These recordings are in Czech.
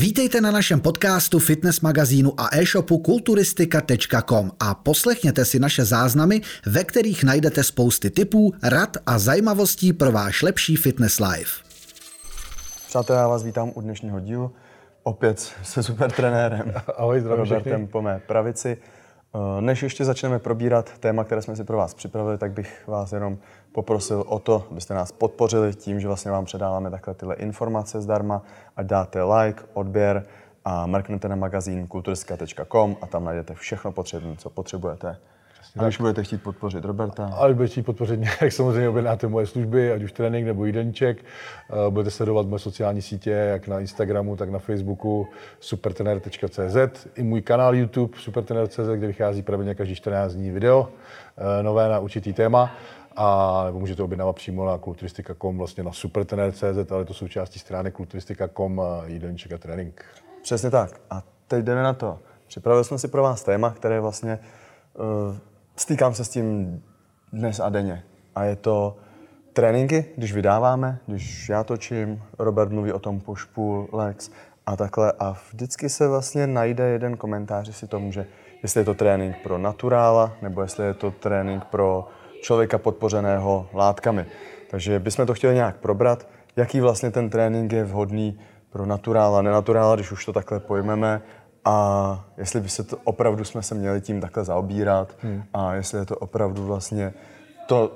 Vítejte na našem podcastu, fitness magazínu a e-shopu kulturistika.com a poslechněte si naše záznamy, ve kterých najdete spousty tipů, rad a zajímavostí pro váš lepší fitness life. Přátelé, já vás vítám u dnešního dílu. Opět se super trenérem. Ahoj, zdravím Robertem všechny. po mé pravici. Eh, Než ještě začneme probírat téma, které jsme si pro vás připravili, tak bych vás jenom poprosil o to, abyste nás podpořili tím, že vlastně vám předáváme takhle tyhle informace zdarma, ať dáte like, odběr a mrknete na magazín kulturistika.com a tam najdete všechno potřebné, co potřebujete. A když budete chtít podpořit Roberta, Ale budete chtít podpořit nějak, samozřejmě objednáte moje služby, ať už trénink nebo jídelníček. Eh, Budete sledovat moje sociální sítě, jak na Instagramu, tak na Facebooku supertener.cz, i můj kanál YouTube supertener.cz, kde vychází pravidelně každý 14 dní video, eh, nové na určitý téma. A nebo můžete objednávat přímo na kulturistika.com, vlastně na supertener.cz, ale to součástí strany kulturistika.com, eh, jídelníček a trénink. Přesně tak. A teď jdeme na to. Připravili jsme si pro vás téma, které vlastně uh, stýkám se s tím dnes a denně. A je to tréninky, když vydáváme, když já točím, Robert mluví o tom push, pull, legs a takhle. A vždycky se vlastně najde jeden komentář, jestli to může, jestli je to trénink pro naturála, nebo jestli je to trénink pro člověka podpořeného látkami. Takže bychom to chtěli nějak probrat, jaký vlastně ten trénink je vhodný pro naturála, nenaturála, když už to takhle pojmeme, a jestli by se to opravdu jsme se měli tím takhle zaobírat hmm. a jestli je to opravdu vlastně to,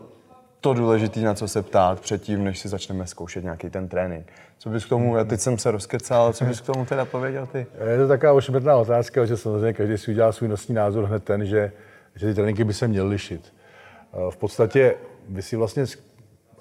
to důležité, na co se ptát předtím, než si začneme zkoušet nějaký ten trénink. Co bys k tomu, já teď jsem se rozkecal, co bys k tomu teda pověděl ty? Je to taková ošemetná otázka, že samozřejmě každý si udělá svůj nosný názor hned ten, že, že ty tréninky by se měly lišit. Eh, V podstatě vy si vlastně,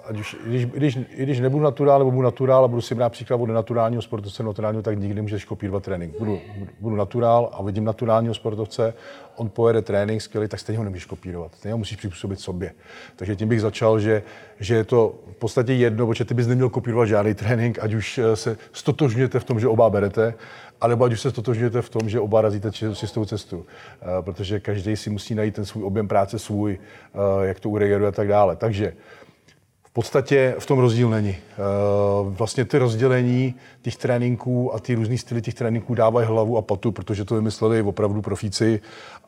ať už, když, když, když nebudu naturál nebo budu naturál a budu si brát příklad od nenaturálního sportovce naturálního, tak nikdy nemůžeš kopírovat trénink. Budu, budu naturál a vidím naturálního sportovce, on pojede trénink skvělý, tak stejně ho nemůžeš kopírovat. Stejně ho musíš přizpůsobit sobě. Takže tím bych začal, že, že je to v podstatě jedno, protože ty bys neměl kopírovat žádný trénink, ať už eh, se stotožňujete v tom, že oba berete, anebo ať už se stotožňujete v tom, že oba razíte či- čistou cestu. Eh, Protože každý si musí najít ten svůj objem práce svůj, eh, jak to uregeruje a tak dále. Takže podstatě v tom rozdíl není. Eh, Vlastně ty rozdělení těch tréninků a ty různý styly těch tréninků dávají hlavu a patu, protože to vymysleli opravdu profíci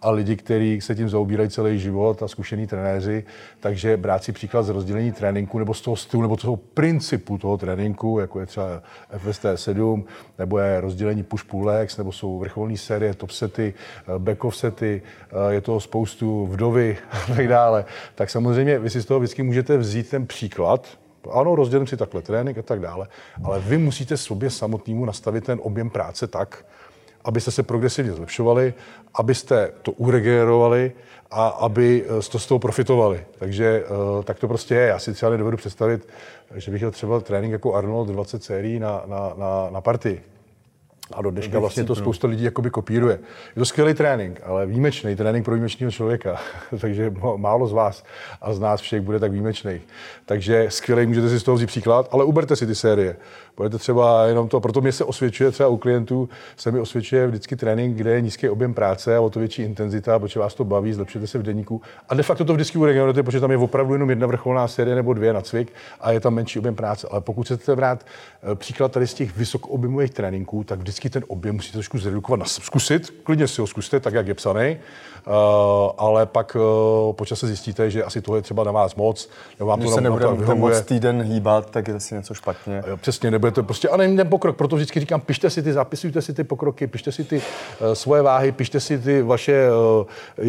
a lidi, kteří se tím zaobírají celý život a zkušení trenéři. Takže brát si příklad z rozdělení tréninku nebo z toho stylu nebo toho principu toho tréninku, jako je třeba FST 7, nebo je rozdělení push pull legs, nebo jsou vrcholní série, top sety, eh, back sety, eh, je toho spoustu vdovy a tak dále. Tak samozřejmě vy si z toho vždycky můžete vzít ten příklad, ano, rozdělím si takhle trénink a tak dále, ale vy musíte sobě samotnému nastavit ten objem práce tak, abyste se progresivně zlepšovali, abyste to uregenerovali a aby eh, to z toho profitovali. Takže eh, tak to prostě je. Já si třeba nedovedu představit, že bych měl třeba trénink jako Arnold 20 sérií na, na, na, na partii. A do dneška vlastně to spousta lidí jakoby kopíruje. Je to skvělý trénink, ale výjimečný trénink pro výjimečného člověka. Takže málo z vás a z nás všech bude tak výjimečný. Takže skvělý, můžete si z toho vzít příklad, ale uberte si ty série. Budete třeba jenom to, proto mě se osvědčuje třeba u klientů, se mi osvědčuje vždycky trénink, kde je nízký objem práce a o to větší intenzita, protože vás to baví, zlepšujete se v deníku. A de facto to vždycky uregenerujete, protože tam je opravdu jenom jedna vrcholná série nebo dvě na cvik a je tam menší objem práce. Ale pokud chcete brát eh, příklad tady z těch vysokobjemových tréninků, tak vždycky ten objem musíte trošku zredukovat, zkusit, klidně si ho zkuste, tak jak je psaný, uh, ale pak uh, čase zjistíte, že asi tohle je třeba na vás moc, nebo vám Když to se to vyhovuje. moc týden hýbat, tak je asi něco špatně. Jo, Přesně, nebudete prostě, a není ten pokrok, proto vždycky říkám, pište si ty, zapisujte si ty pokroky, pište si ty uh, svoje váhy, pište si ty vaše uh,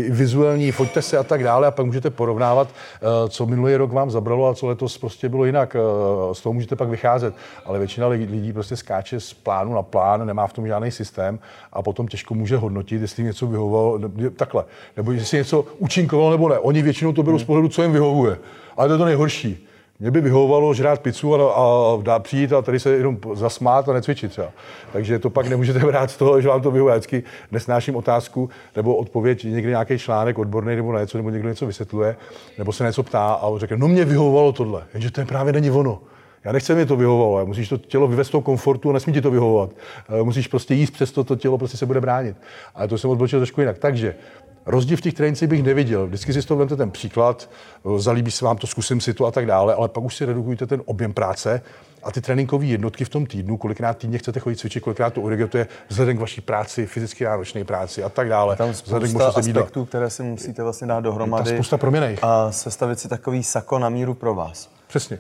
vizuální, foťte se a tak dále a pak můžete porovnávat, uh, co minulý rok vám zabralo a co letos prostě bylo jinak. Uh, z toho můžete pak vycházet, ale většina lidí, lidí prostě skáče z plánu na plán, nemá v tom žádný systém a potom těžko může hodnotit, jestli něco vyhovovalo, ne- takhle, nebo jestli něco účinkovalo nebo ne. Oni většinou to berou z pohledu, co jim vyhovuje. Ale to je to nejhorší. Mě by vyhovovalo žrát pizzu a, a dá přijít a tady se jenom zasmát a necvičit třeba. Takže to pak nemůžete brát z toho, že vám to vyhovuje. Vždycky nesnáším otázku nebo odpověď, někdy nějaký článek odborný nebo na něco, nebo někdo něco vysvětluje, nebo se něco ptá a on řekne, no mě vyhovovalo tohle, jenže to je právě není ono. Já nechci, mi to vyhovovalo. Musíš to tělo vyvést z toho komfortu a nesmí ti to vyhovovat. Eh, musíš prostě jíst, přesto to tělo prostě se bude bránit. Ale to jsem odbočil trošku jinak. Takže Rozdíl v těch trénincích bych neviděl. Vždycky si z toho ten příklad, eh, zalíbí se vám to, zkusím si to a tak dále, ale pak už si redukujte ten objem práce a ty tréninkové jednotky v tom týdnu, kolikrát týdně chcete chodit cvičit, kolikrát to ureguluje vzhledem k vaší práci, fyzicky náročné práci a tak dále. Tam spousta aspektů, které si musíte vlastně dát dohromady. spousta proměnej. A sestavit si takový sako na míru pro vás. Přesně.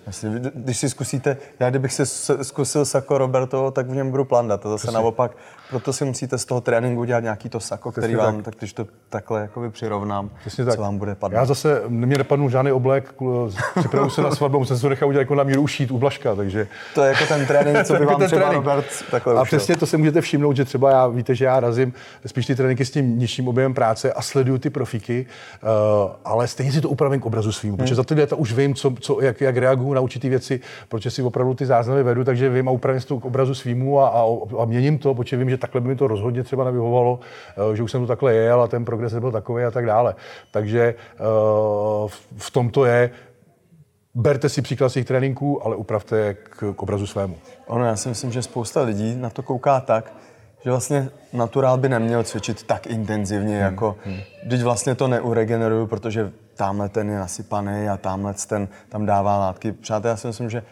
Když si zkusíte, já kdybych si zkusil sako Roberto, tak v něm budu plandat. To zase Přesně. naopak, proto si musíte z toho tréninku dělat nějaký to sako, Přesně který vám, tak. tak když to takhle jakoby přirovnám, Přesně co tak. vám bude padnout. Já zase, mě nepadnul žádný oblek, připravuju se na svatbu, musím se to nechat udělat jako na míru ušít u Blaška, takže... To je jako ten trénink, co by vám třeba trénink. Robert takhle A přesně to se můžete všimnout, že třeba já, víte, že já razím spíš ty tréninky s tím nižším objemem práce a sleduju ty profíky, uh, ale stejně si to upravím k obrazu svým, hmm. protože za ty léta už vím, co, co, jak, jak reaguju na určitý věci, protože si opravdu ty záznamy vedu, takže vím a upravím to k obrazu svýmu a, a, a měním to, protože vím, že takhle by mi to rozhodně třeba nevyhovovalo, eh, že už jsem to takhle jel a ten progres nebyl takový a tak dále. Takže uh, v tom to je, berte si příklad svých tréninků, ale upravte je k, k obrazu svému. Ono, já si myslím, že spousta lidí na to kouká tak, že vlastně naturál by neměl cvičit tak intenzivně, hmm. jako hmm. když vlastně to neuregeneruju, protože tamhle ten je nasypaný a tamhle ten tam dává látky. Přátelé, já si myslím, že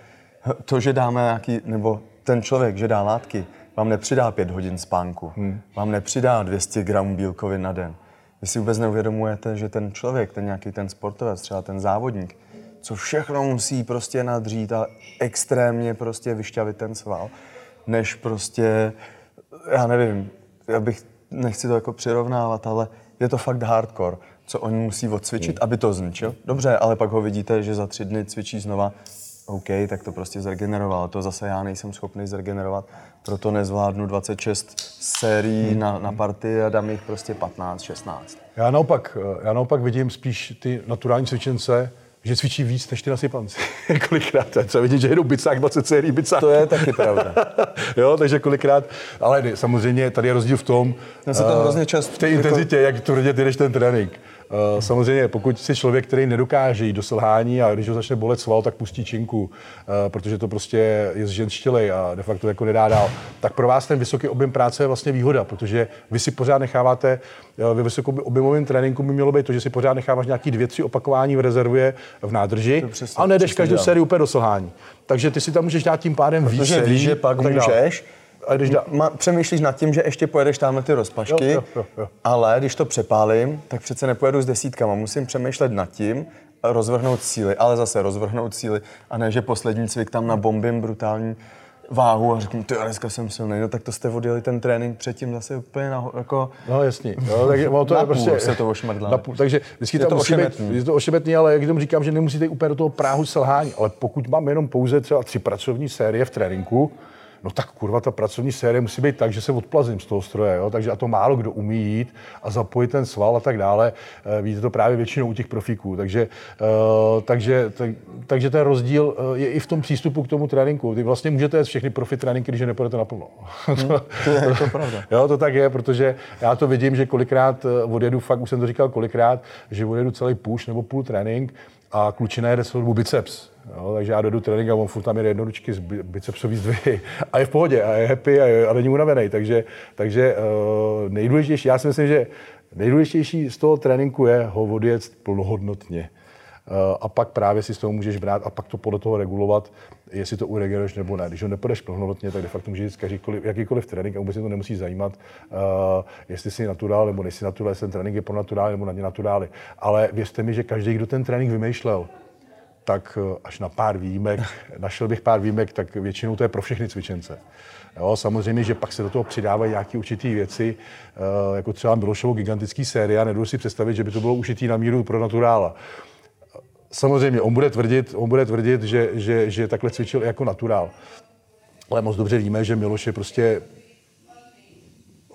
to, že dáme nějaký, nebo ten člověk, že dá látky, vám nepřidá pět hodin spánku, hmm. vám nepřidá 200 gramů bílkovin na den. Vy si vůbec neuvědomujete, že ten člověk, ten nějaký ten sportovec, třeba ten závodník, co všechno musí prostě nadřít a extrémně prostě vyšťavit ten sval, než prostě, já nevím, já bych, nechci to jako přirovnávat, ale je to fakt hardcore co oni musí odcvičit, aby to zničil. Dobře, ale pak ho vidíte, že za tři dny cvičí znova. OK, tak to prostě zregeneroval. To zase já nejsem schopný zregenerovat, proto nezvládnu 26 sérií hmm. na, na party a dám jich prostě 15, 16. Já naopak, já naopak vidím spíš ty naturální cvičence, že cvičí víc než ty nasypanci. kolikrát, třeba vidím, že jedou bicák, 20 sérií bicák. To je taky pravda. jo, takže kolikrát, ale samozřejmě tady je rozdíl v tom, Já se to hrozně často, v té jako... intenzitě, jak tvrdě ty jdeš ten trénink. Eh, samozřejmě, pokud si člověk, který nedokáže jít do selhání a když ho začne bolet sval, tak pustí činku, eh, protože to prostě je zženštělej a de facto jako nedá dál, tak pro vás ten vysoký objem práce je vlastně výhoda, protože vy si pořád necháváte eh, ve objemovém tréninku by mělo být to, že si pořád necháváš nějaký dvě, tři opakování v rezervě v nádrži přesně, a nejdeš každou sérii úplně do selhání. Takže ty si tam můžeš dát tím pádem víc. Protože víš, že pak můžeš, a když da, ma, přemýšlíš nad tím, že ještě pojedeš tam ty rozpašky, jo, jo, jo, jo. ale když to přepálím, tak přece nepojedu s desítkama. Musím přemýšlet nad tím, rozvrhnout síly, ale zase rozvrhnout síly a ne, že poslední cvik tam na bombím brutální váhu a řeknu, ty dneska jsem silný, no tak to jste odjeli ten trénink předtím zase úplně na, jako... No jasný, jo, tak to je prostě... se to ošmrdlá. Na půl, takže vždycky je to musí být, je to ošemetný, ale jak tomu říkám, že nemusíte úplně do toho práhu selhání, ale pokud mám jenom pouze třeba tři pracovní série v tréninku, no tak kurva, ta pracovní série musí být tak, že se odplazím z toho stroje, jo? takže a to málo kdo umí jít a zapojit ten sval a tak dále. E, víte to právě většinou u těch profíků. Takže, e, takže, tak, takže ten rozdíl eh, je i v tom přístupu k tomu tréninku. Vy vlastně můžete jít všechny profi tréninky, když nepůjdete naplno. Hmm, to je to pravda. jo, to tak je, protože já to vidím, že kolikrát odjedu, fakt už jsem to říkal kolikrát, že odjedu celý push nebo půl trénink a klučina jede celou biceps. Jo, takže já dodu trénink a on furt tam jede jednodučky z bicepsový zdvihy a je v pohodě a je happy a, je, a není unavený. Takže, takže uh, nejdůležitější, já si myslím, že nejdůležitější z toho tréninku je ho odjet plnohodnotně. Uh, a pak právě si z toho můžeš brát a pak to podle toho regulovat, jestli to uregeneruješ nebo ne. Když ho nepůjdeš plnohodnotně, tak de facto můžeš jít jakýkoliv, jakýkoliv trénink a vůbec se to nemusí zajímat, uh, jestli jsi naturál nebo nejsi naturál, jestli ten trénink je pro naturály nebo na naturály. Ale věřte mi, že každý, kdo ten trénink vymýšlel, tak eh, až na pár výjimek, našel bych pár výjimek, tak většinou to je pro všechny cvičence. Jo, samozřejmě, že pak se do toho přidávají nějaké určité věci, eh, jako třeba Milošovo gigantický série, a nedovedu si představit, že by to bylo ušitý na míru pro naturála. Samozřejmě, on bude tvrdit, on bude tvrdit že, že, že takhle cvičil jako naturál. Ale moc dobře víme, že Miloš je prostě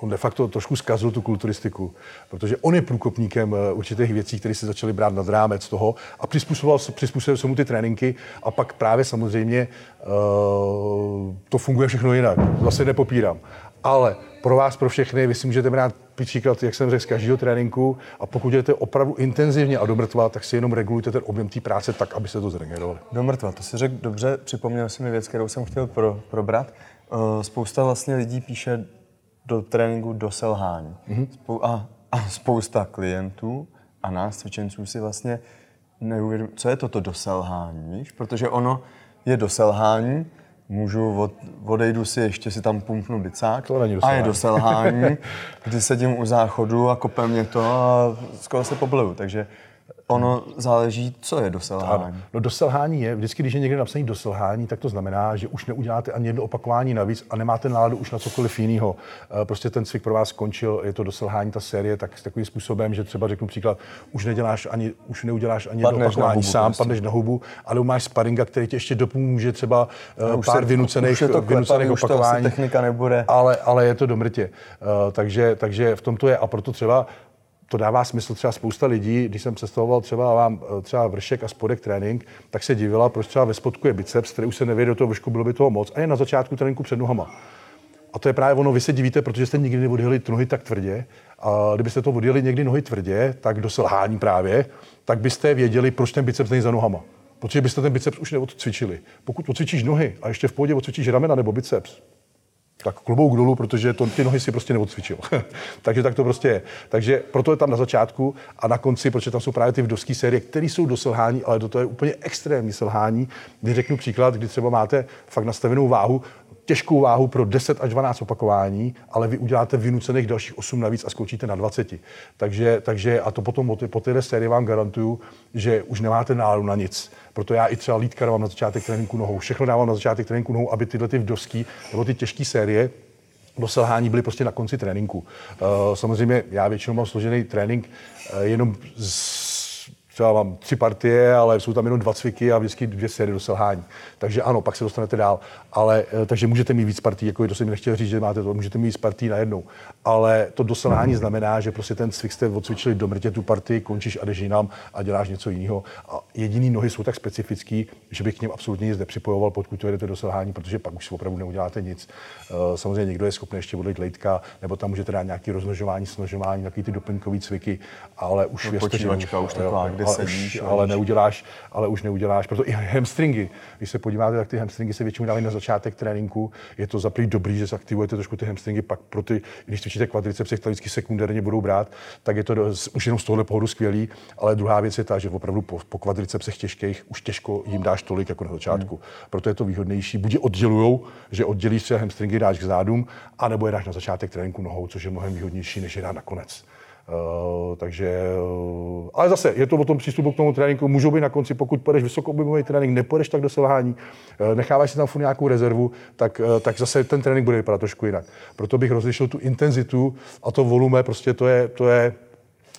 on de facto trošku zkazil tu kulturistiku, protože on je průkopníkem eh, určitých věcí, které se začaly brát nad rámec toho a přizpůsoboval, přizpůsobil se mu ty tréninky a pak právě samozřejmě uh, to funguje všechno jinak. Zase nepopírám. Ale pro vás, pro všechny, vy si můžete brát příklad, jak jsem řekl, z každého tréninku a pokud jdete opravdu intenzivně a do mrtva, tak si jenom regulujte ten objem té práce tak, aby se to zregenerovalo. Do mrtva, to si řekl dobře, připomněl si mi věc, kterou jsem chtěl pro, probrat. Uh, spousta vlastně lidí píše do tréninku do selhání. Mm-hmm. Spou- a, a spousta klientů a nás, cvičenců, si vlastně neuvědomí, co je toto do selhání, víš? Protože ono je do selhání, můžu, od, odejdu si, ještě si tam pumpnu bicák to není a je do selhání, kdy sedím u záchodu a kope mě to a skoro se pobleju. Takže Ono záleží, co je doselhání. No doselhání je, vždycky, když je někde napsaný doselhání, tak to znamená, že už neuděláte ani jedno opakování navíc a nemáte náladu už na cokoliv jiného. Eh, prostě ten cvik pro vás skončil, je to doselhání, ta série, tak s takovým způsobem, že třeba řeknu příklad, už neděláš ani, už neuděláš ani jedno opakování hubu, sám, prostě. padneš na hubu, ale máš sparinga, který ti ještě dopomůže třeba no, pár se, vynucených, už to vynucených klepa, opakování. Už to technika nebude. Ale, ale je to do mrtě. Uh, takže, takže v tom to je a proto třeba to dává smysl třeba spousta lidí, když jsem představoval třeba vám eh, třeba vršek a spodek trénink, tak se divila, proč třeba ve spodku je biceps, který už se nevěděl do toho vršku, bylo by toho moc, a je na začátku tréninku před nohama. A to je právě ono, vy se divíte, protože jste nikdy neodjeli nohy tak tvrdě. A kdybyste to odjeli někdy nohy tvrdě, tak do selhání právě, tak byste věděli, proč ten biceps není za nohama. Protože byste ten biceps už neodcvičili. Pokud odcvičíš nohy a ještě v pohodě odcvičíš ramena nebo biceps, tak klobouk dolů, protože to, ty nohy si prostě neodcvičil. Takže tak to prostě je. Takže proto je tam na začátku a na konci, protože tam jsou právě ty vdovské série, které jsou do selhání, ale do toho je úplně extrémní selhání. Když řeknu příklad, kdy třeba máte fakt nastavenou váhu, těžkou váhu pro 10 až 12 opakování, ale vy uděláte vynucených dalších 8 navíc a skočíte na 20. Takže, takže a to potom po této sérii vám garantuju, že už nemáte náladu na nic. Proto já i třeba lítka dávám na začátek tréninku nohou. Všechno dávám na začátek tréninku nohou, aby tyhle ty vdovský nebo ty těžké série do selhání byly prostě na konci tréninku. Uh, samozřejmě já většinou mám složený trénink uh, jenom z třeba mám tři partie, ale jsou tam jenom dva cviky a vždycky dvě série do selhání. Takže ano, pak se dostanete dál. Ale, eh, takže můžete mít víc partí, jako to jsem nechtěl říct, že máte to, můžete mít víc partí najednou. Ale to doselhání znamená, že prostě ten cvik jste odcvičili do mrtě tu partii, končíš a jdeš jinam a děláš něco jiného. A jediný nohy jsou tak specifický, že bych k něm absolutně nic nepřipojoval, pokud to jedete do selhání, protože pak už si opravdu neuděláte nic. Eh, samozřejmě někdo je schopný ještě odejít lejtka, nebo tam můžete dát nějaké rozmnožování, snožování, takový ty doplňkové cviky, ale už no, věřte, že už, už taková, kde ale, sedíš, už, ale neuděláš, ale už neuděláš, proto i hamstringy, když se podíváte, tak ty hamstringy se většinou dávají na začátek tréninku. Je to za dobrý, že zaktivujete trošku ty hamstringy, pak pro ty, když cvičíte kvadriceps, tak vždycky sekundárně budou brát, tak je to do, už jenom z tohohle pohledu skvělý. Ale druhá věc je ta, že opravdu po, po kvadricepsech těžkých už těžko jim dáš tolik jako na začátku. Hmm. Proto je to výhodnější. Buď je oddělujou, že oddělíš třeba hamstringy, dáš k zádům, anebo je dáš na začátek tréninku nohou, což je mnohem výhodnější, než je dát nakonec. Uh, takže, uh, ale zase je to o tom přístupu k tomu tréninku. Můžou být na konci, pokud půjdeš vysokoobjemový trénink, nepůjdeš tak do selhání, uh, necháváš si tam furt nějakou rezervu, tak, tak zase ten trénink bude vypadat trošku jinak. Proto bych rozlišil tu intenzitu a to volume, prostě to je, to je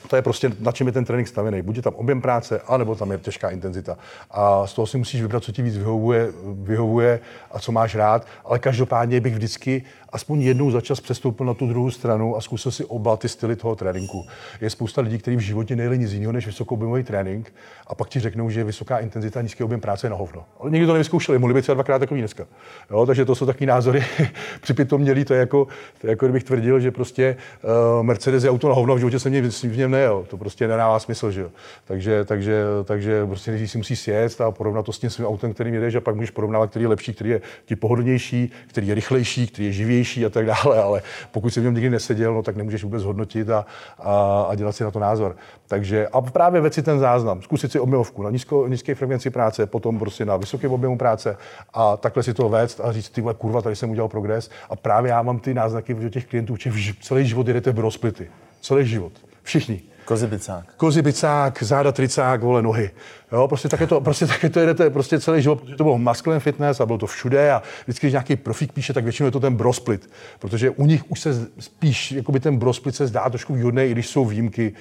to je prostě, na čem je ten trénink stavěný. Buď je tam objem práce, anebo tam je těžká intenzita. A z toho si musíš vybrat, co ti víc vyhovuje, vyhovuje a co máš rád. Ale každopádně bych vždycky aspoň jednou za čas přestoupil na tu druhou stranu a zkusil si oba ty styly toho tréninku. Je spousta lidí, kteří v životě nejeli nic jiného než vysokoobjemový trénink a pak ti řeknou, že vysoká intenzita a nízký objem práce je na hovno. Ale nikdy to nevyzkoušeli, mohli být třeba dvakrát takový dneska. Jo, takže to jsou taky názory. Přitom měli to jako, to jako kdybych tvrdil, že prostě uh, Mercedes je auto na hovno, v životě jsem v něm nejel. To prostě nedává smysl, že jo. Takže, takže, takže prostě nejdřív si musí sjet a porovnat to s tím svým autem, kterým jedeš, a pak můžeš porovnávat, který je lepší, který je ti pohodlnější, který je rychlejší, který je živější a tak dále, ale pokud si v něm nikdy neseděl, no, tak nemůžeš vůbec hodnotit a, a, a dělat si na to názor. Takže a právě věci ten záznam, zkusit si objemovku na nízko, nízké frekvenci práce, potom prostě na vysokém objemu práce a takhle si to vést a říct, ty kurva, tady jsem udělal progres a právě já mám ty náznaky od těch klientů, že celý život jedete v rozplity. Celý život. Všichni. Kozibicák. Kozibicák, záda, tricák, vole, nohy. Jo, prostě také to, prostě také to jedete prostě celý život, protože to bylo masculine fitness a bylo to všude a vždycky, když nějaký profík píše, tak většinou je to ten brosplit, protože u nich už se spíš, jakoby ten brosplit se zdá trošku výhodný, i když jsou výjimky,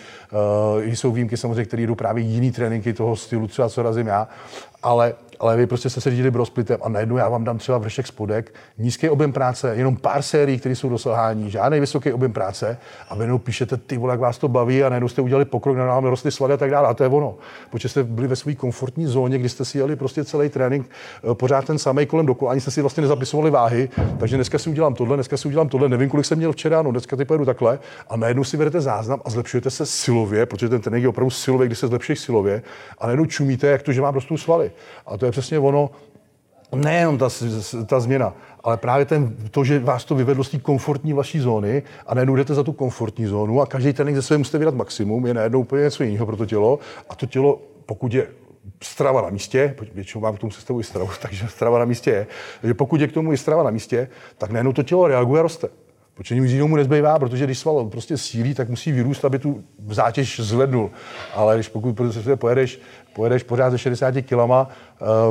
uh, i jsou výjimky samozřejmě, které jdou právě jiný tréninky toho stylu, třeba co razím já, ale, ale vy prostě jste se řídili brosplitem a najednou já vám dám třeba vršek spodek, nízký objem práce, jenom pár sérií, které jsou dosahování, žádný vysoký objem práce a vy píšete, ty vole, jak vás to baví a najednou jste udělali pokrok, na nám rostly svaly a tak dále. A to je ono. Protože jste byli ve své komfortní zóně, kdy jste si jeli prostě celý trénink eh, pořád ten samý kolem dokola, ani jste si vlastně nezapisovali váhy, takže dneska si udělám tohle, dneska si udělám tohle, nevím, kolik jsem měl včera, no dneska ty pojedu takhle a najednou si vedete záznam a zlepšujete se silově, protože ten trénink je opravdu silově, když se zlepšíš silově a najednou čumíte, jak to, že vám rostou svaly. A to je přesně ono, nejenom ta, ta změna, ale právě ten, to, že vás to vyvedlo z té komfortní vaší zóny a najednou jdete za tu komfortní zónu a každý trénink ze sebe musíte vydat maximum, je najednou úplně něco jiného pro to tělo a to tělo, pokud je strava na místě, většinou mám k tomu sestavu i stravu, takže strava na místě je, že pokud je k tomu i strava na místě, tak najednou to tělo reaguje a roste. Protože nic jiného mu nezbývá, protože když sval prostě sílí, tak musí vyrůst, aby tu zátěž zvednul. Ale když pokud prostě pojedeš pojedeš pořád ze 60 kilama,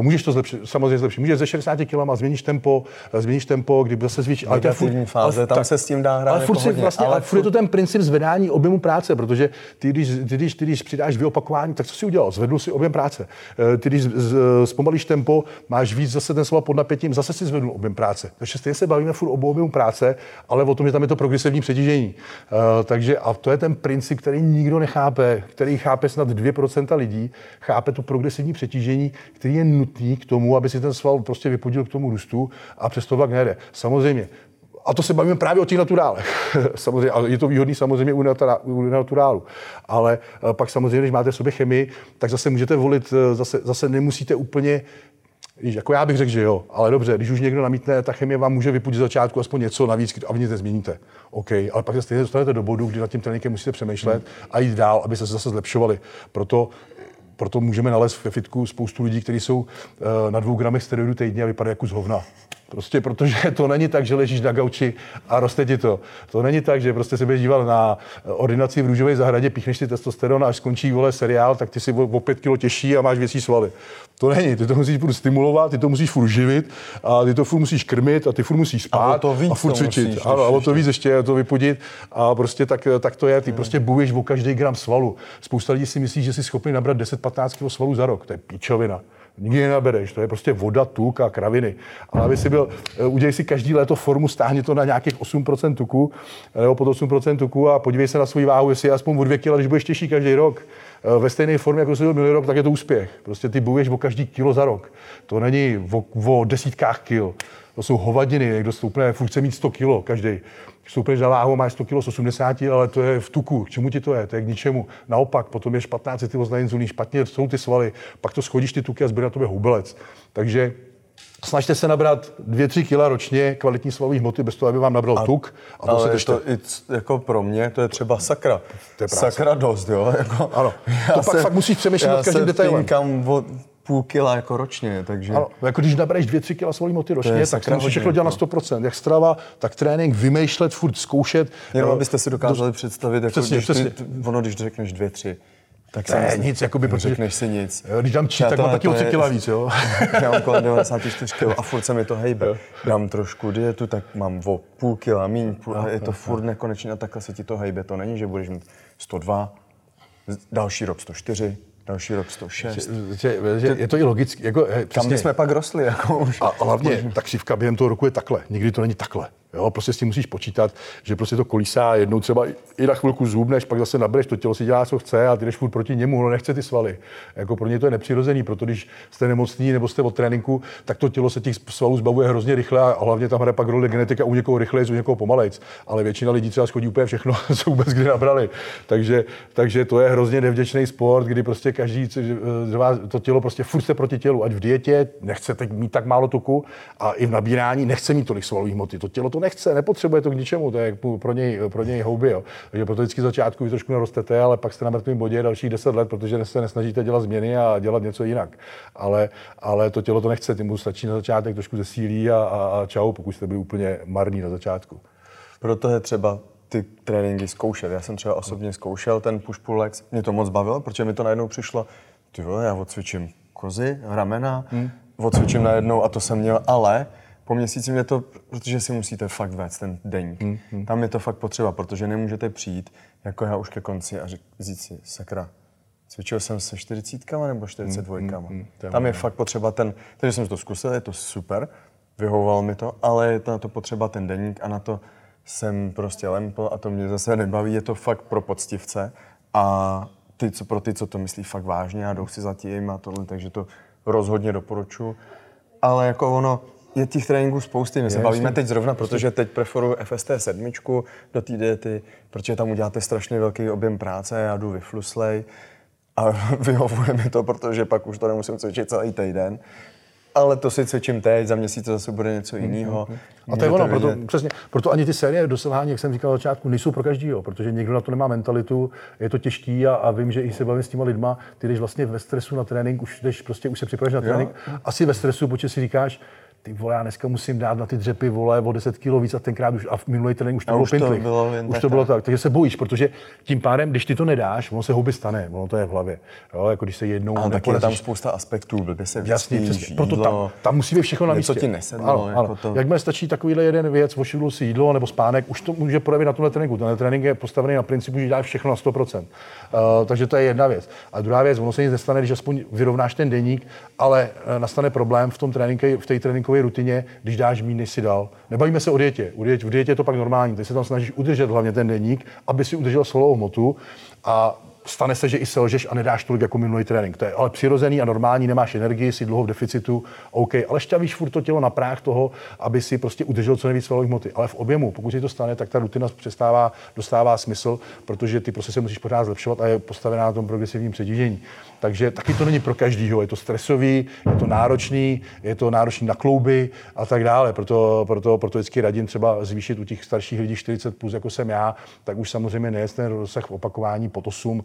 můžeš to zlepšit, samozřejmě zlepšit. Můžeš ze 60 kilama, změníš tempo, uh, změníš tempo, kdyby zase zvýšíš. Ale furt, fáze, tam tak, se s tím dá hrát. Ale furt, si, vlastně, ale furt je to ten princip zvedání objemu práce, protože ty, když, ty, když, ty, když přidáš dvě opakování, tak co si udělal? Zvedl si objem práce. Uh, ty, když z, zpomalíš tempo, máš víc zase ten slova pod napětím, zase si zvedl objem práce. Takže stejně se bavíme furt o objemu práce, ale o tom, že tam je to progresivní přetížení. Uh, takže a to je ten princip, který nikdo nechápe, který chápe snad 2% lidí, chápe to progresivní přetížení, který je nutný k tomu, aby si ten sval prostě vypodil k tomu růstu a přesto vlak nejde. Samozřejmě, a to se bavíme právě o těch naturálech. samozřejmě, ale je to výhodný samozřejmě u, u naturálu. Ale eh, pak samozřejmě, když máte v sobě chemii, tak zase můžete volit, eh, zase, zase nemusíte úplně Víš, jako já bych řekl, že jo, ale dobře, když už někdo namítne, ta chemie vám může vypudit z začátku aspoň něco navíc a vy nic nezměníte. OK, ale pak se stejně dostanete do bodu, kdy nad tím tréninkem musíte přemýšlet a jít dál, aby se zase zlepšovali. Proto proto můžeme nalézt ve fitku spoustu lidí, kteří jsou eh, na dvou gramech steroidu týdně a vypadají jako z hovna. Prostě protože to není tak, že ležíš na gauči a roste ti to. To není tak, že prostě se budeš díval na ordinaci v růžové zahradě, píchneš si testosteron a až skončí vole seriál, tak ty si o pět kilo těžší a máš větší svaly. To není, ty to musíš furt stimulovat, ty to musíš furt živit a ty to furt musíš krmit a ty furt musíš spát a, to víc a furt cvičit. Musíš, ano, a o to víc ještě to vypudit a prostě tak, tak to je. Ty prostě buješ o každý gram svalu. Spousta lidí si myslí, že jsi schopný nabrat 10-15 kg svalu za rok. To je píčovina nikdy nenabereš, to je prostě voda, tuk a kraviny. Ale aby si byl, eh, udělej si každý léto formu, stáhni to na nějakých 8% tuku, nebo pod 8% tuku a podívej se na svou váhu, jestli je aspoň o 2 kg, když budeš těžší každý rok. Eh, ve stejné formě, jako jsi byl minulý rok, tak je to úspěch. Prostě ty buješ o každý kilo za rok. To není o, o desítkách kil. To jsou hovadiny, někdo stoupne, furt chce mít 100 kilo každý stoupneš za váhu, máš 100 kg z 80, ale to je v tuku. K čemu ti to je? To je k ničemu. Naopak, potom je špatná citlivost na inzulín, špatně jsou ty svaly, pak to schodíš ty tuky a zbyde na tobě hubelec. Takže snažte se nabrat 2-3 kg ročně kvalitní svalový hmoty bez toho, aby vám nabral a, tuk. A to ale se to i, jako pro mě, to je třeba sakra. To je sakra dost, jo. Jako, ano. To pak se, fakt musíš přemýšlet nad každým detailem. Půl kila jako ročně, takže... Ano, jako když nabereš dvě, tři kila svalý moty ročně, tak to musíš všechno dělat na 100%. Jak strava, tak trénink, vymýšlet, furt zkoušet. Jenom abyste si dokázali do... představit, jako přesně, když přesně. Ty, ono, když řekneš dvě, tři, tak ne, myslím, nic, jakoby, protože... Řekneš si nic. Jo, když dám čí, tak mám taky o 3 kila víc, jo. já mám kolem 94 kg a furt se mi to hejbe. Dám trošku dietu, tak mám o půl kila míň, půl, a je to furt nekonečně a takhle se ti to hejbe. To není, že budeš mít 102, další rok 104, další rok 106. Že, že, je to i logicky. Jako, Tam jsme pak rostli. Jako už. A hlavně ta křivka během toho roku je takhle. Nikdy to není takhle. Jo, prostě s tím musíš počítat, že prostě to kolísá jednou třeba i na chvilku zůbneš, pak zase nabereš, to tělo si dělá, co chce a ty jdeš furt proti němu, no nechce ty svaly. Jako pro ně to je nepřirozený, proto když jste nemocný nebo jste od tréninku, tak to tělo se těch svalů zbavuje hrozně rychle a hlavně tam hraje pak roli genetika u někoho rychleji, u někoho pomalejc. Ale většina lidí třeba schodí úplně všechno, co vůbec kdy nabrali. Takže, takže to je hrozně nevděčný sport, kdy prostě každý, to tělo prostě furt se proti tělu, ať v dietě, nechce teď mít tak málo tuku a i v nabírání nechce mít tolik svalových hmoty. To tělo to nechce, nepotřebuje to k ničemu, to je pro něj, pro něj houby. Jo. Takže proto vždycky začátku vy trošku narostete, ale pak jste na mrtvém bodě dalších 10 let, protože se nesnažíte dělat změny a dělat něco jinak. Ale, ale to tělo to nechce, ty mu stačí na začátek trošku zesílí a, a, a čau, pokud jste byli úplně marní na začátku. Proto je třeba ty tréninky zkoušet. Já jsem třeba osobně zkoušel ten push pull legs, mě to moc bavilo, protože mi to najednou přišlo, ty vole, já odcvičím kozy, ramena, hmm. odcvičím najednou a to jsem měl, ale po měsíci mě to, protože si musíte fakt vést ten den. Hmm, hmm. Tam je to fakt potřeba, protože nemůžete přijít, jako já už ke konci a říct si, sakra, Cvičil jsem se 40 nebo 42. Mm, mm, mm, to je Tam je fakt potřeba ten, takže jsem to zkusil, je to super, vyhovovalo mi to, ale je to na to potřeba ten deník a na to jsem prostě lempl a to mě zase nebaví, je to fakt pro poctivce a ty, co, pro ty, co to myslí fakt vážně a jdou si za tím a tohle, takže to rozhodně doporučuji. Ale jako ono, je těch tréninků spousty, my se Je, bavíme teď zrovna, protože teď preferuji FST sedmičku do té diety, protože tam uděláte strašně velký objem práce, já jdu vyfluslej a vyhovuje mi to, protože pak už to nemusím cvičit celý týden. Ale to si cvičím teď, za měsíc to zase bude něco jiného. A to je ono, proto, přesně, proto ani ty série do selhání, jak jsem říkal na začátku, nejsou pro každýho, protože někdo na to nemá mentalitu, je to těžký a, a vím, že i se bavím s těma lidma, ty jdeš vlastně ve stresu na trénink, už jdeš, prostě už se připravíš na trénink, asi ve stresu, protože si říkáš, ty vole, já dneska musím dát na ty dřepy, vole, o 10 kg víc a tenkrát už, a v minulý trénink už to A bylo už to pintlich. už tak, to bylo tak. tak, takže se bojíš, protože tím pádem, když ty to nedáš, ono se houby stane, ono to je v hlavě. Jo, jako když se jednou Ale taky je tam spousta aspektů, blbě se Jasně, vyspíš, přesně. Proto jídlo, tam, tam musí být všechno na místě. ti nesedlo, Ano, jako ano. to- Jakmile stačí takovýhle jeden věc, ošidlo si jídlo nebo spánek, už to může projevit na tomhle tréninku. Tenhle trénink je postavený na principu, že dáš všechno na 100%. Uh, takže to je jedna věc. A druhá věc, ono se nic nestane, když aspoň vyrovnáš ten deník, ale uh, nastane problém v tom tréninke, v té tréninkové rutině, když dáš méně, než si dal. Nebavíme se o dietě. U dietě, v dietě je to pak normální. Ty se tam snažíš udržet hlavně ten deník, aby si udržel svalovou hmotu a stane se, že i selžeš a nedáš tolik jako minulý trénink. To je ale přirozený a normální, nemáš energii, jsi dlouho v deficitu, OK, ale šťavíš furt to tělo na práh toho, aby si prostě udržel co nejvíc svalové hmoty. Ale v objemu, pokud si to stane, tak ta rutina přestává, dostává smysl, protože ty prostě se musíš pořád zlepšovat a je postavená na tom progresivním přetížení. Takže taky to není pro každýho. Je to stresový, je to náročný, je to náročný na klouby a tak dále. Proto, proto, proto vždycky radím třeba zvýšit u těch starších lidí 40 plus, jako jsem já, tak už samozřejmě nejet ten rozsah opakování pod 8,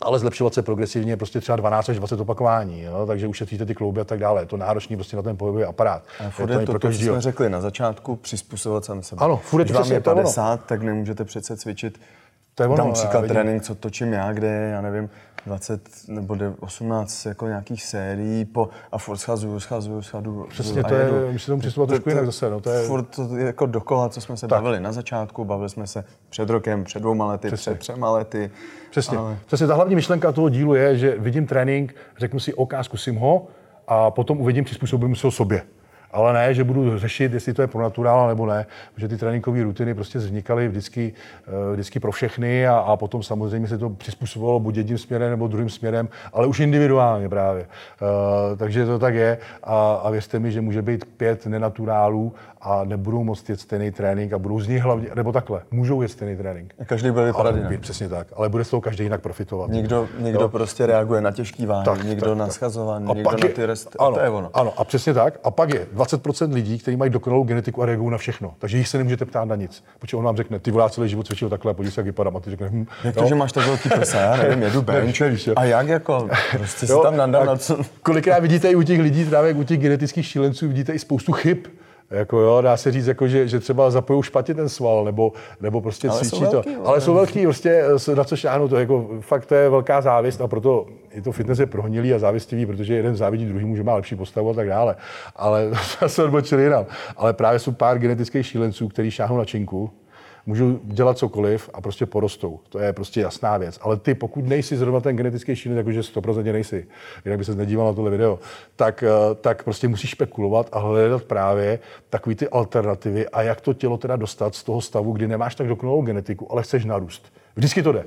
ale zlepšovat se progresivně prostě třeba 12 až 20 opakování, jo? takže ušetříte ty klouby a tak dále. Je to náročný prostě na ten pohybový aparát. A furt to je to, pro to, co jsme řekli na začátku, přizpůsobovat sám sebe. Ano, furt je to vám přesně je to ono. 50, tak nemůžete přece cvičit. To je ono, Dám příklad vidím. trénink, co točím já, kde je, já nevím, 20 nebo de- 18 jako nějakých sérií po, a furt schazuju, schazuju, schazuju. Přesně, to je- musíte tomu přistupovat trošku jinak zase, no, to je- Furt to je jako dokola, co jsme se Tak. bavili na začátku, bavili jsme se před rokem, před dvouma lety, Přesně. před třema lety. Přesně. Ale- Přesně ta hlavní myšlenka toho dílu je, že vidím trénink, řeknu si OK, zkusím ho a potom uvidím, přizpůsobím se ho sobě. Ale ne, že budu řešit, jestli to je pro naturála nebo ne, protože ty tréninkové rutiny prostě vznikaly vždycky, eh, vždycky pro všechny a, a potom samozřejmě se to přizpůsobovalo buď jedním směrem nebo druhým směrem, ale už individuálně právě. Eh, takže to tak je a, a věřte mi, že může být pět nenaturálů a nebudou moct jet stejný trénink a budou z nich hlavně, nebo takhle, můžou jet stejný trénink. A každý bude vypadat jinak. přesně tak, ale bude z toho každý jinak profitovat. Někdo, někdo Jo. prostě reaguje na těžký váhy, Tak, někdo tak, na schazování, někdo na ty rest, ano, to je ono. Ano, a přesně tak. A pak je 20% lidí, kteří mají dokonalou genetiku a reagují na všechno. Takže jich se nemůžete ptát na nic. Protože on vám řekne, ty volá celý život cvičil takhle, podívej se, jak vypadám. A ty řekne, hm, Jak to, že máš tak velký prsa, já nevím, jedu bench. Nevíš, jo. A jak jako, prostě si Jo, tam nandal a na co... Kolikrát vidíte i u těch lidí, právě u těch genetických šílenců, vidíte i spoustu chyb. Jako jo, dá se říct, jako, že, že třeba zapojou špatně ten sval, nebo, nebo prostě Ale cvičí velký, to. Ale jsou velký, prostě s- na co šáhnou, to je jako, fakt to je velká závist a proto i to fitness je prohnilý a závistivý, protože jeden závidí druhý, že má lepší postavu a tak dále. Ale se odbočili jinam. Ale právě jsou pár genetických šílenců, kteří šáhnou na činku, můžou dělat cokoliv a prostě porostou. To je prostě jasná věc. Ale ty, pokud nejsi zrovna ten genetický šílenec, jakože 100% nejsi, jinak by se nedíval na tohle video, tak, eh, tak prostě musíš spekulovat a hledat právě takové ty alternativy a jak to tělo teda dostat z toho stavu, kdy nemáš tak dokonalou genetiku, ale chceš narůst. Vždycky to jde.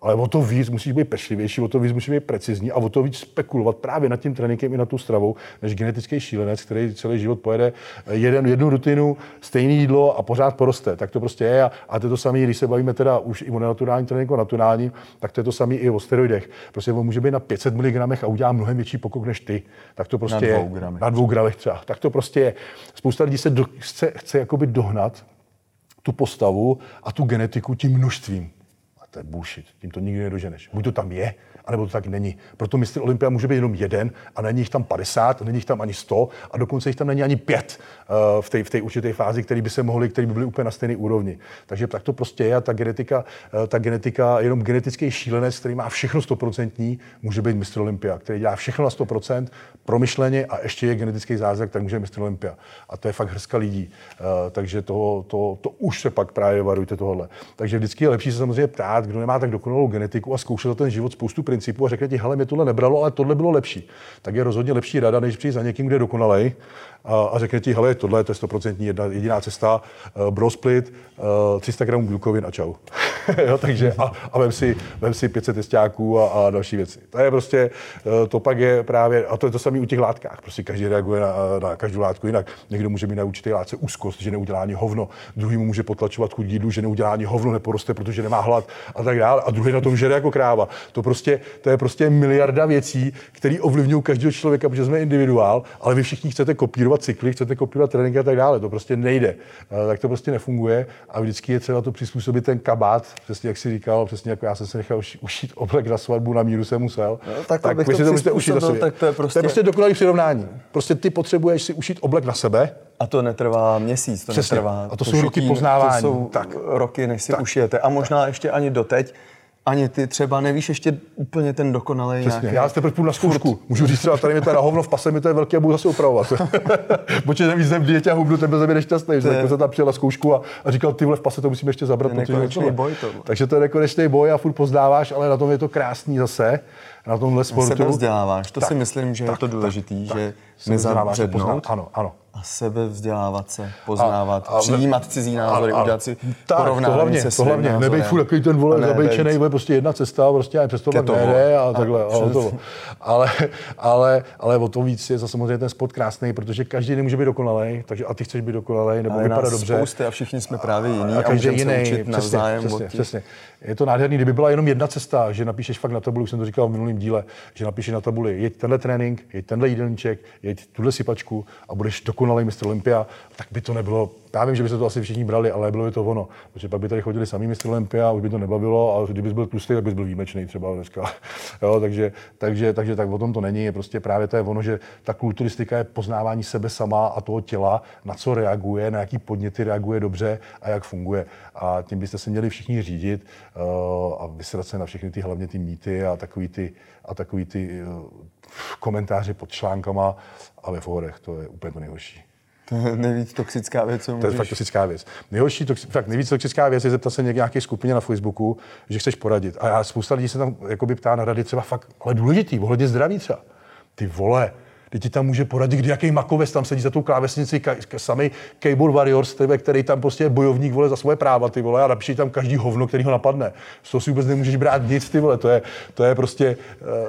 Ale o to víc musíš být pečlivější, o to víc musíš být precizní a o to víc spekulovat právě nad tím tréninkem i na tu stravou, než genetický šílenec, který celý život pojede jeden, jednu rutinu, stejné jídlo a pořád poroste. Tak to prostě je. A, a to je to samé, když se bavíme teda už i o nenaturálním tréninku, o naturálním, tak to je to samé i o steroidech. Prostě on může být na 500 mg a udělá mnohem větší pokrok než ty. Tak to prostě dvou je. gramech. Na dvou gramech třeba. Tak to prostě je. Spousta lidí se do, chce, chce jakoby dohnat tu postavu a tu genetiku tím množstvím. To je bullshit. Tím to nikdy nedoženeš. Buď to tam je, anebo to tak není. Proto mistr Olympia může být jenom jeden a není jich tam 50, není jich tam ani 100 a dokonce jich tam není ani pět uh, v té v té určité fázi, který by se mohli, který by byly úplně na stejné úrovni. Takže tak to prostě je a ta genetika, uh, ta genetika, jenom genetický šílenec, který má všechno 100%, může být mistr Olympia, který dělá všechno na 100%, promyšleně a ještě je genetický zázrak, tak může mistr Olympia. A to je fakt hrska lidí. Uh, takže to, to, to už se pak právě varujte tohle. Takže vždycky je lepší se samozřejmě ptát, kdo nemá tak dokonalou genetiku a zkoušel ten život spoustu principů a řekne ti, hele, mě tohle nebralo, ale tohle bylo lepší. Tak je rozhodně lepší rada, než přijít za někým, kde je dokonalej a, a řekne ti, hele, tohle je to 100% jedna, jediná cesta, uh, brosplit, uh, 300 gramů bílkovin a čau. jo, takže a, a vem, si, vem si 500 testáků a, a další věci. To je prostě, uh, to pak je právě, a to je to samé u těch látkách, prostě každý reaguje na, na každou látku jinak. Někdo může mít na určité látce úzkost, že neudělá ani hovno, druhý mu může potlačovat chuť jídlu, že neudělá ani hovno, neporoste, protože nemá hlad a tak dále. A druhý na tom žere jako kráva. To, prostě, to je prostě miliarda věcí, které ovlivňují každého člověka, protože jsme individuál, ale vy všichni chcete kopírovat cykly, chcete kopírovat tréninky a tak dále. To prostě nejde. Tak to prostě nefunguje a vždycky je třeba to přizpůsobit ten kabát, přesně jak si říkal, přesně jako já jsem se nechal ušít oblek na svatbu, na míru jsem musel. No, tak, tak si to musíte ušít na sobě. Tak to je prostě, to je prostě dokonalý přirovnání. Prostě ty potřebuješ si ušít oblek na sebe, a to netrvá měsíc, to Přesně. netrvá. A to, to jsou roky poznávání. To jsou tak. roky, než si tak. ušijete. A možná ještě ani doteď ani ty třeba nevíš ještě úplně ten dokonalý Přesně. nějaký. Já jste půjdu na zkoušku. Můžu říct třeba, tady mi to na hovno v pase, mi to je velký a budu zase opravovat. Protože nevíš, jsem v dietě a hubnu, tebe země nešťastný. Že jako jsem tam přijel na zkoušku a, a říkal, ty vole v pase to musíme ještě zabrat. To je boj to. Takže to je nekonečný boj a furt poznáváš, ale na tom je to krásný zase. Na tomhle sportu. Sebe vzděláváš, to tak, si myslím, že tak, je to důležitý, tak, že nezabřednout. Ano, ano a sebevzdělávat se, poznávat, a, a, přijímat cizí názory, a, a, udělat si tak, porovnání to hlavně, se to hlavně, názorem. nebejt furt takový ten vole zabejčený, bude prostě jedna cesta, prostě ani přes to nejde a takhle. A, a to. Ale, ale, ale o to víc je za samozřejmě ten sport krásný, protože každý nemůže být dokonalý, takže a ty chceš být dokonalý nebo vypadat dobře. Spousty a všichni jsme právě jiní a, a každý jiný, se učit přesně, přesně, přesně. Je to nádherný, kdyby byla jenom jedna cesta, že napíšeš fakt na tabuli, už jsem to říkal v minulém díle, že napíšeš na tabuli, jeď tenhle trénink, jeď tenhle jídelníček, jeď tuhle sypačku a budeš dokonalý mistr Olympia, tak by to nebylo já vím, že by se to asi všichni brali, ale bylo by to ono. Protože pak by tady chodili sami mistr Olympia, už by to nebavilo a kdybys byl tlustý, tak bys byl výjimečný třeba dneska. jo, takže, takže, takže, tak o tom to není. Je prostě právě to je ono, že ta kulturistika je poznávání sebe sama a toho těla, na co reaguje, na jaký podněty reaguje dobře a jak funguje. A tím byste se měli všichni řídit uh, a vysrat se na všechny ty hlavně ty mýty a takový ty, a takový ty uh, komentáře pod článkama a ve fórech. To je úplně to nejhorší. To je nejvíc toxická věc, co můžeš... To je fakt toxická věc. Nejhorší, toxi... fakt nejvíc toxická věc je zeptat se nějaké skupině na Facebooku, že chceš poradit. A já spousta lidí se tam jakoby ptá na rady třeba fakt, ale důležitý, ohledně zdraví třeba. Ty vole, Teď ti tam může poradit, kdy jaký makoves tam sedí za tou klávesnici, ka, sami Cable Warriors, tebe, který tam prostě je bojovník vole za svoje práva, ty vole, a napíši tam každý hovno, který ho napadne. Z toho si vůbec nemůžeš brát nic, ty vole, to je, to je prostě, uh,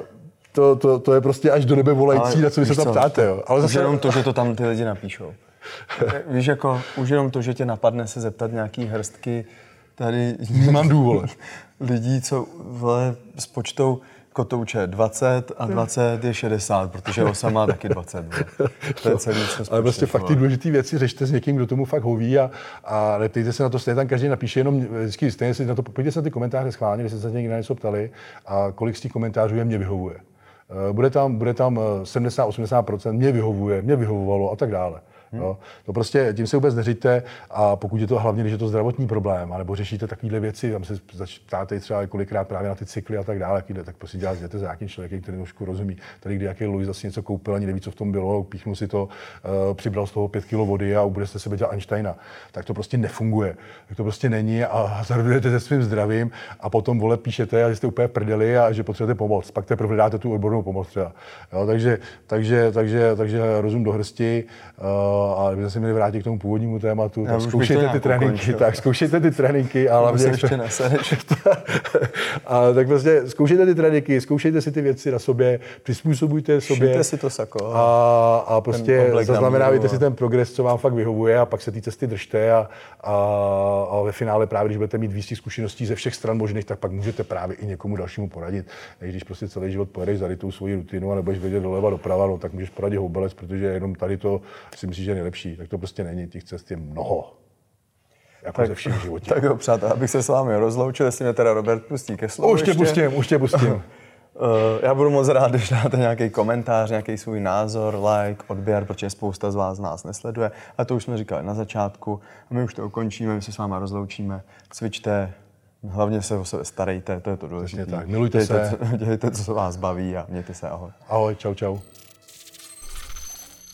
to, to, to, je prostě až do nebe volající, na co vy se tam ptáte. Jo. Ale zase... jenom to, že to tam ty lidi napíšou. Víš, jako už jenom to, že tě napadne se zeptat nějaký hrstky tady... Nemám důvod. lidí, co vole, s počtou kotouče 20 a 20 je 60, protože osa má taky 20. To je celý, co Ale prostě fakt ty důležité věci řešte s někým, kdo tomu fakt hoví a, a neptejte se na to, stejně tam každý napíše jenom vždycky stejně si na to, pojďte se na ty komentáře schválně, když se někdy na něco ptali a kolik z těch komentářů je mě vyhovuje. Eh, bude tam, bude tam 70-80%, eh, mě vyhovuje, mě vyhovovalo a tak dále. Hmm. Jo. To prostě tím se vůbec neříte a pokud je to hlavně, když je to zdravotní problém, nebo řešíte takovéhle věci, tam se ptáte třeba kolikrát právě na ty cykly a tak dále, tak prostě děláte za nějakým člověkem, který trošku rozumí. Tady kdy jaký Louis zase něco koupil, ani neví, co v tom bylo, píchnul si to, uh, přibral z toho pět kilo vody a budete sebe dělat Einsteina. Tak to prostě nefunguje. Tak to prostě není a hazardujete se svým zdravím a potom vole píšete a že jste úplně prdeli a že potřebujete pomoc. Pak teprve dáte tu odbornou pomoc třeba. Jo, takže, takže, takže, takže rozum do hrsti. Uh, a kdybychom se měli vrátit k tomu původnímu tématu, tak zkoušejte ty tréninky, tak zkoušejte ty tréninky a hlavně... ještě a tak prostě zkoušejte ty tréninky, zkoušejte si ty věci na sobě, přizpůsobujte sobě. Šijte si to sako. A, a prostě zaznamenávajte si ten progres, co vám fakt vyhovuje a pak se ty cesty držte a, a, a ve finále právě, když budete mít výstí zkušeností ze všech stran možných, tak pak můžete právě i někomu dalšímu poradit. Když prostě celý život pojedeš za tu svoji rutinu a nebudeš vědět doleva doprava, no, tak můžeš poradit houbelec, protože jenom tady to si myslíš, že je nejlepší. Tak to prostě není, těch cest je mnoho. Jako tak, ze všem životě. Tak jo, přátel, abych se s vámi rozloučil, jestli mě teda Robert pustí ke slovu Už tě ještě. pustím, už tě pustím. Uh, já budu moc rád, když dáte nějaký komentář, nějaký svůj názor, like, odběr, protože spousta z vás nás nesleduje. A to už jsme říkali na začátku. A my už to ukončíme, my se s vámi rozloučíme. Cvičte, hlavně se o sebe starejte, to je to důležité. tak, milujte dějte, se. Dělejte, co vás baví a mějte se, ahoj. Ahoj, čau, čau.